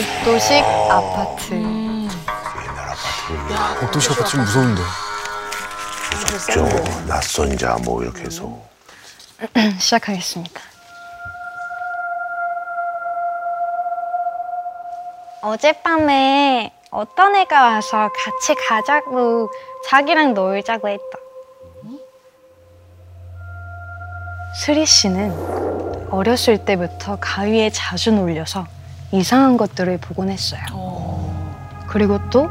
복도식 아파트. 아파트군요. 복도시 아파트 좀 무서운데. 무섭죠. 낯선 자 뭐 이렇게 해서. 시작하겠습니다. 어젯밤에 어떤 애가 와서 같이 가자고 자기랑 놀자고 했다. 스리 씨는 어렸을 때부터 가위에 자주 놀려서 이상한 것들을 보곤 했어요. 그리고 또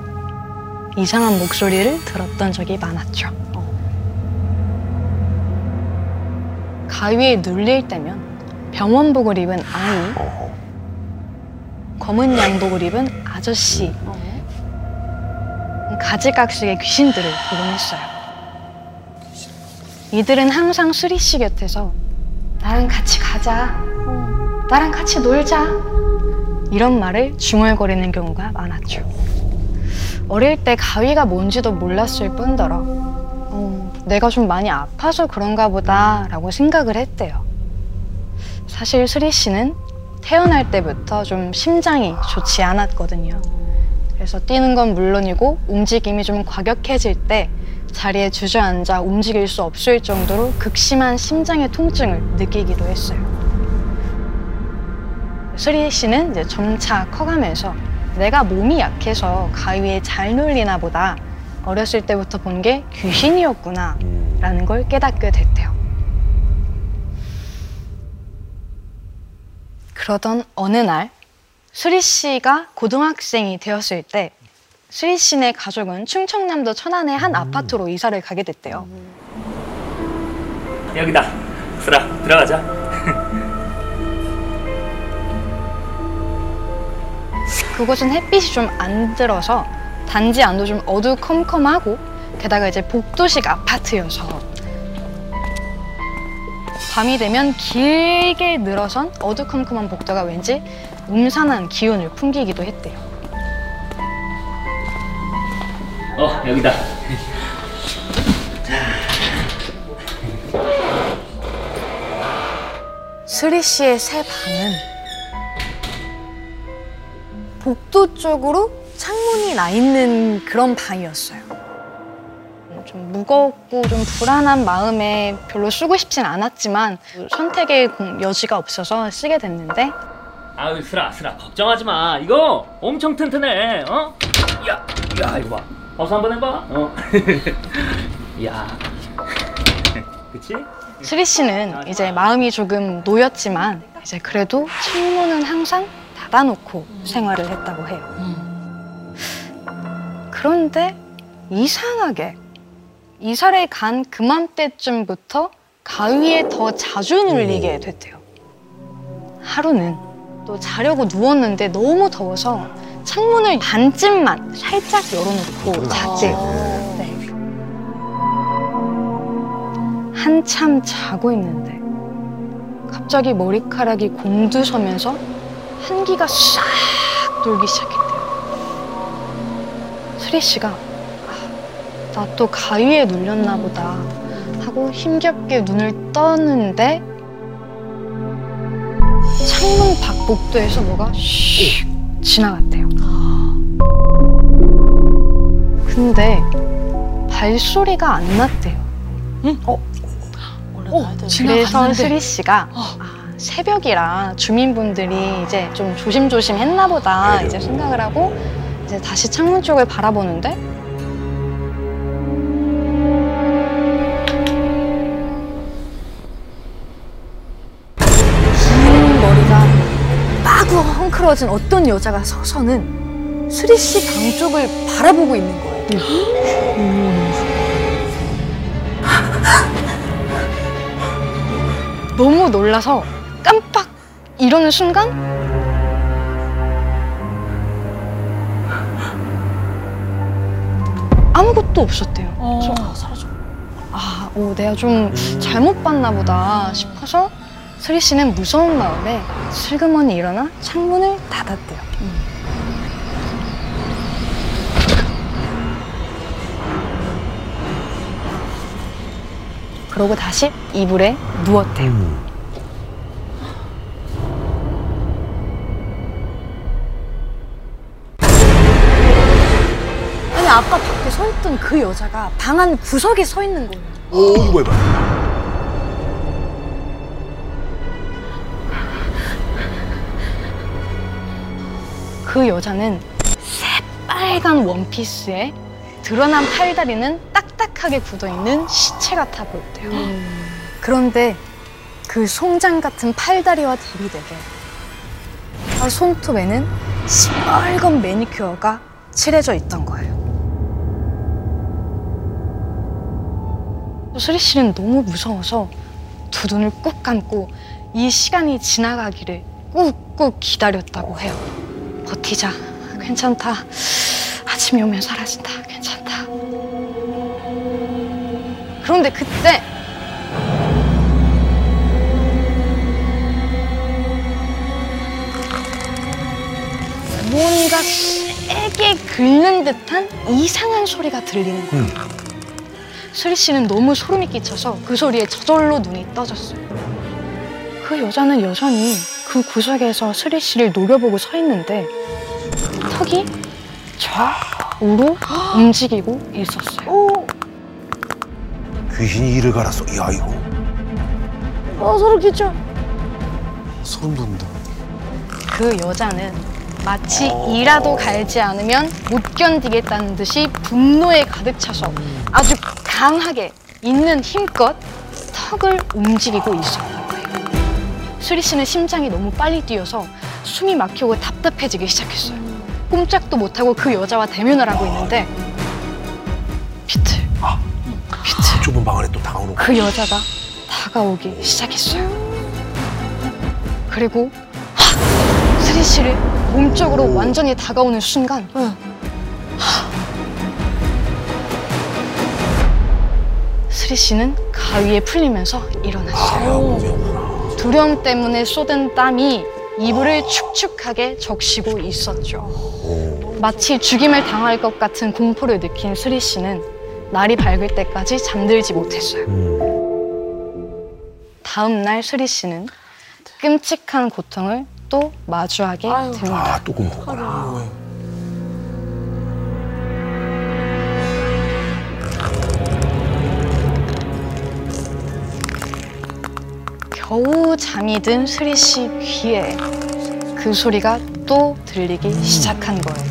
이상한 목소리를 들었던 적이 많았죠. 가위에 눌릴 때면 병원복을 입은 아이, 어허. 검은 양복을 입은 아저씨, 가지각색의 귀신들을 보곤 했어요. 이들은 항상 수리 씨 곁에서 나랑 같이 가자, 나랑 같이 놀자 이런 말을 중얼거리는 경우가 많았죠. 어릴 때 가위가 뭔지도 몰랐을 뿐더러 어, 내가 좀 많이 아파서 그런가 보다 라고 생각을 했대요. 사실 수리 씨는 태어날 때부터 좀 심장이 좋지 않았거든요. 그래서 뛰는 건 물론이고 움직임이 좀 과격해질 때 자리에 주저앉아 움직일 수 없을 정도로 극심한 심장의 통증을 느끼기도 했어요. 수리 씨는 이제 점차 커가면서 내가 몸이 약해서 가위에 잘 눌리나 보다 어렸을 때부터 본 게 귀신이었구나 음. 라는 걸 깨닫게 됐대요. 그러던 어느 날 수리 씨가 고등학생이 되었을 때 수리 씨네 가족은 충청남도 천안의 한 아파트로 이사를 가게 됐대요. 여기다. 수라 들어가자. 그곳은 햇빛이 좀 안 들어서 단지 안도 좀 어두컴컴하고 게다가 이제 복도식 아파트여서 밤이 되면 길게 늘어선 어두컴컴한 복도가 왠지 음산한 기운을 풍기기도 했대요. 어 여기다. 수리 씨의 새 방은 복도 쪽으로 창문이 나 있는 그런 방이었어요. 좀 무겁고 좀 불안한 마음에 별로 쓰고 싶진 않았지만 선택의 공- 여지가 없어서 쓰게 됐는데 아유 수라 수라 걱정하지 마. 이거 엄청 튼튼해. 어? 야, 야 이거 봐. 어서 한번 해봐. 어. 야. 그치? 수리 씨는 이제 마음이 조금 놓였지만 이제 그래도 창문은 항상 닫아놓고 생활을 했다고 해요. 그런데 이상하게 이사를 간 그맘때쯤부터 가위에 더 자주 눌리게 됐대요. 하루는 또 자려고 누웠는데 너무 더워서 창문을 반쯤만 살짝 열어놓고 잤대요. 네. 한참 자고 있는데 갑자기 머리카락이 곤두서면서 한기가 싹 돌기 시작했대요. 수리 씨가 나또 가위에 눌렸나 보다 하고 힘겹게 눈을 떠는데 창문 밖 복도에서 뭐가 슉 지나갔대요. 근데 발소리가 안 났대요. 어, 그래서 수리 씨가 아, 새벽이라 주민분들이 이제 좀 조심조심 했나 보다 이제 생각을 하고 이제 다시 창문 쪽을 바라보는데 긴 머리가 마구 헝클어진 어떤 여자가 서서는 수리 씨 방 쪽을 바라보고 있는 거예요. 너무 놀라서 깜빡 이러는 순간 아무것도 없었대요. 그래서 사라져. 아, 오, 내가 좀 잘못 봤나 보다 싶어서 스리 씨는 무서운 마음에 슬그머니 일어나 창문을 닫았대요. 그러고 다시 이불에 누웠대요. 아까 밖에 서 있던 그 여자가 방 안 구석에 서 있는 거예요. 오 이거 봐. 그 여자는 새빨간 원피스에 드러난 팔다리는 딱딱하게 굳어있는 시체 같아 보였대요. 그런데 그 송장 같은 팔다리와 대비되게 아, 손톱에는 시뻘건 매니큐어가 칠해져 있던 거예요. 수리 씨는 너무 무서워서 두 눈을 꾹 감고 이 시간이 지나가기를 꾹꾹 기다렸다고 해요. 버티자. 괜찮다. 아침이 오면 사라진다. 괜찮다. 그런데 그때 뭔가 세게 긁는 듯한 이상한 소리가 들리는 거예요. 수리 씨는 너무 소름이 끼쳐서 그 소리에 저절로 눈이 떠졌어요. 그 여자는 여전히 그 구석에서 수리 씨를 노려보고 서 있는데 턱이 좌우로 움직이고 있었어요. 귀신이 이를 갈았어. 야 이거. 어, 소름 끼쳐. 소름 돋는다. 그 여자는 마치 이라도 갈지 않으면 못 견디겠다는 듯이 분노에 가득 차서 아주 강하게 있는 힘껏 턱을 움직이고 있었던 거예요. 수리 씨는 심장이 너무 빨리 뛰어서 숨이 막히고 답답해지기 시작했어요. 꼼짝도 못하고 그 여자와 대면을 하고 있는데 비틀, 비틀. 좁은 방 안에 또 다가오는 거. 그 여자가 다가오기 시작했어요. 그리고 하! 스리 씨를 몸쪽으로 완전히 다가오는 순간 스리 씨는 가위에 풀리면서 일어났어요. 아. 두려움 때문에 쏟은 땀이 이불을 축축하게 적시고 있었죠. 오. 마치 죽임을 당할 것 같은 공포를 느낀 스리 씨는 날이 밝을 때까지 잠들지 못했어요. 음. 다음 날 수리 씨는 끔찍한 고통을 또 마주하게 됩니다. 아또 꿈꾸구나. 겨우 잠이 든 수리 씨 귀에 그 소리가 또 들리기 시작한 거예요.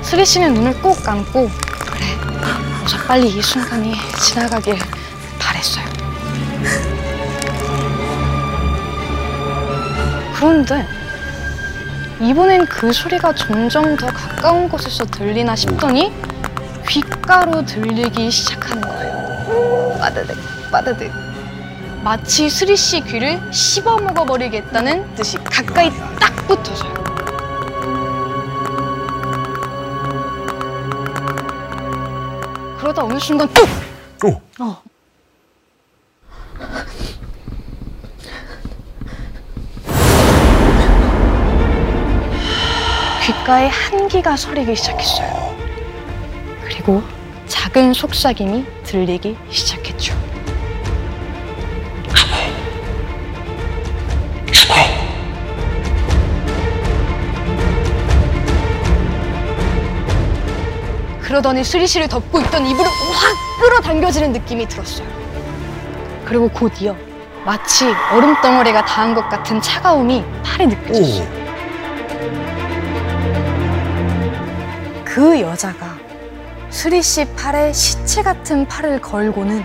수리 씨는 눈을 꼭 감고 그래 어서 빨리 이 순간이 지나가길 바랬어요. 그런데 이번엔 그 소리가 점점 더 가까운 곳에서 들리나 싶더니 귓가로 들리기 시작하는 거예요. 빠드득 빠드득 마치 수리 씨 귀를 씹어 먹어버리겠다는 듯이 가까이 딱 붙어서요. 그러다 어느 순간 뚝! 오. 어. 귓가에 한기가 서리기 시작했어요. 그리고 작은 속삭임이 들리기 시작했죠. 그러더니 스리씨를 덮고 있던 이불을 확 끌어당겨지는 느낌이 들었어요. 그리고 곧이어 마치 얼음 덩어리가 닿은 것 같은 차가움이 팔에 느껴졌어요. 그 여자가 수리 씨 팔에 시체 같은 팔을 걸고는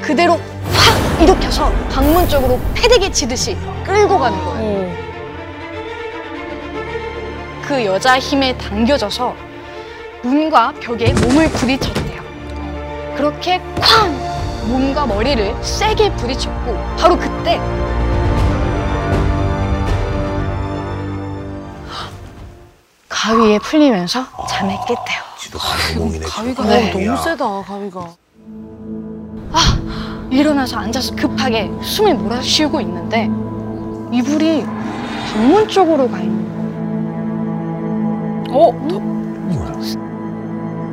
그대로 확 일으켜서 방문 쪽으로 패대기 치듯이 끌고 가는 거예요. 그 여자 힘에 당겨져서 문과 벽에 몸을 부딪혔대요. 그렇게 쾅! 몸과 머리를 세게 부딪혔고 바로 그때 가위에 풀리면서 잠에 깼대요. 지도 가공이네. 가위가 네. 너무 세다, 가위가. 아! 일어나서 앉아서 급하게 숨을 몰아쉬고 있는데 이불이 방문 쪽으로 가 있는 거예요. 어? 뭐야?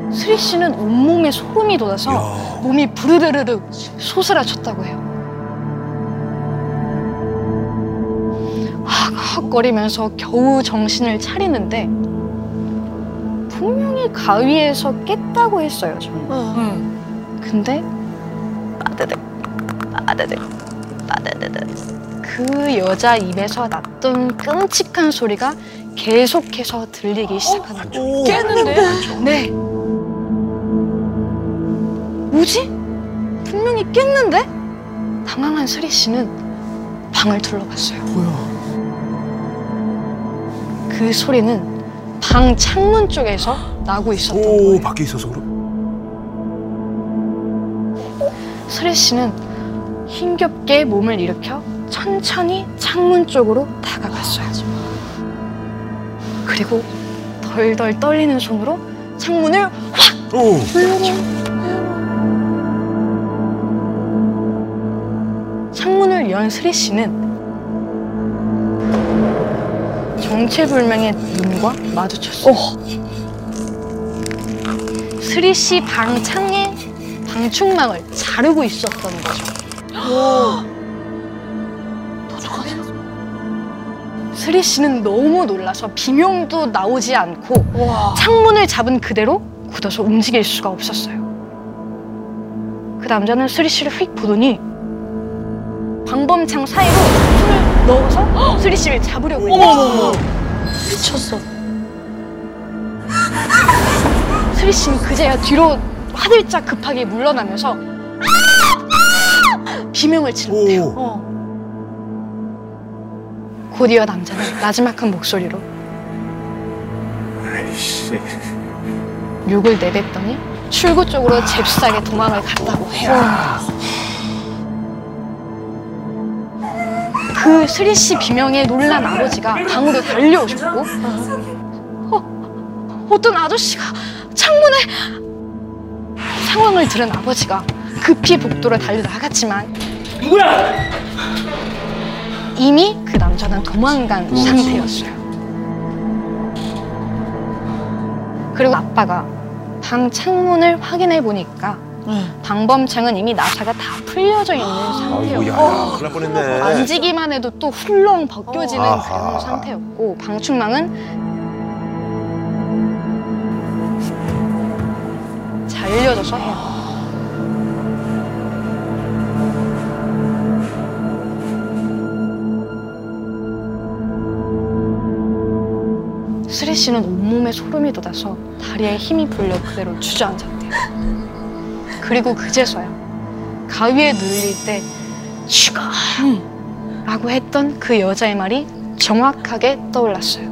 스리 씨는 온몸에 소름이 돋아서 야. 몸이 부르르르르 솟으라쳤다고 해요. 헉헉거리면서 겨우 정신을 차리는데 분명히 가위에서 깼다고 했어요. 저는. 응. 근데 빠드득 빠드득 빠드드득 그 여자 입에서 났던 끔찍한 소리가 계속해서 들리기 시작하는 거예요. 오. 깼는데? 네. 뭐지? 분명히 깼는데? 당황한 스리 씨는 방을 둘러봤어요. 뭐야? 그 소리는 방 창문 쪽에서 나고 있었던 오 거예요. 밖에 있어서 그럼? 스레 씨는 힘겹게 몸을 일으켜 천천히 창문 쪽으로 다가갔어요. 그리고 덜덜 떨리는 손으로 창문을 확 오. 창문을 연 스레 씨는 정체불명의 눈과 마주쳤어요. 스리 씨 방 창에 방충망을 자르고 있었던 거죠. 스리 씨는 너무 놀라서 비명도 나오지 않고 와. 창문을 잡은 그대로 굳어서 움직일 수가 없었어요. 그 남자는 스리 씨를 휙 보더니 방범창 사이로 손을 넣어서 스리 씨를 잡으려고 했어요. 어머머머. 미쳤어. 스리 씨는 그제야 뒤로 화들짝 급하게 물러나면서 비명을. 오. 어. 곧이어 남자는 나지막한 목소리로 아이씨. 욕을 내뱉더니 출구 쪽으로 잽싸게 도망을 갔다고 해요. 그 스리 씨 비명에 놀란 아버지가 방으로 달려오셨고 어, 어떤 아저씨가 창문에 상황을 들은 아버지가 급히 복도로 달려 나갔지만 누구야? 이미 그 남자는 도망간 상태였어요. 그리고 아빠가 방 창문을 확인해 보니까 응. 방범창은 이미 나사가 다 풀려져 있는 아이고 상태였고 야 큰일 날 뻔했네. 만지기만 해도 또 훌렁 벗겨지는 아하. 그런 상태였고 방충망은 잘려져서 해요. 스리 씨는 온몸에 소름이 돋아서 다리에 힘이 풀려 그대로 주저앉았대요. 그리고 그제서야 가위에 눌릴 때 죽어! 라고 했던 그 여자의 말이 정확하게 떠올랐어요.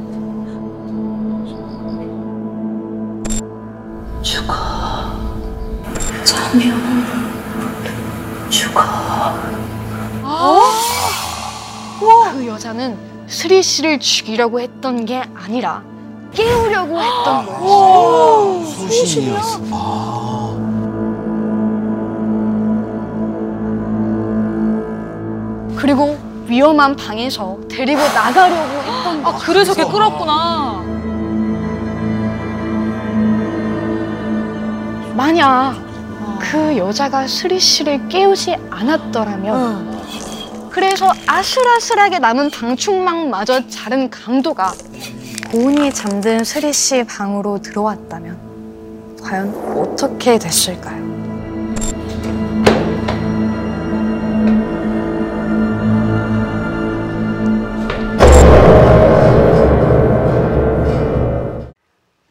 그 여자는 스리 씨를 죽이려고 했던 게 아니라 깨우려고 했던 거예요. 소신이었어. 그리고 위험한 방에서 데리고 나가려고 했던 아. 그래서 걔 끌었구나. 만약 그 여자가 스리 씨를 깨우지 않았더라면 응. 그래서 아슬아슬하게 남은 방충망마저 자른 강도가 고온이 잠든 스리 씨 방으로 들어왔다면 과연 어떻게 됐을까요?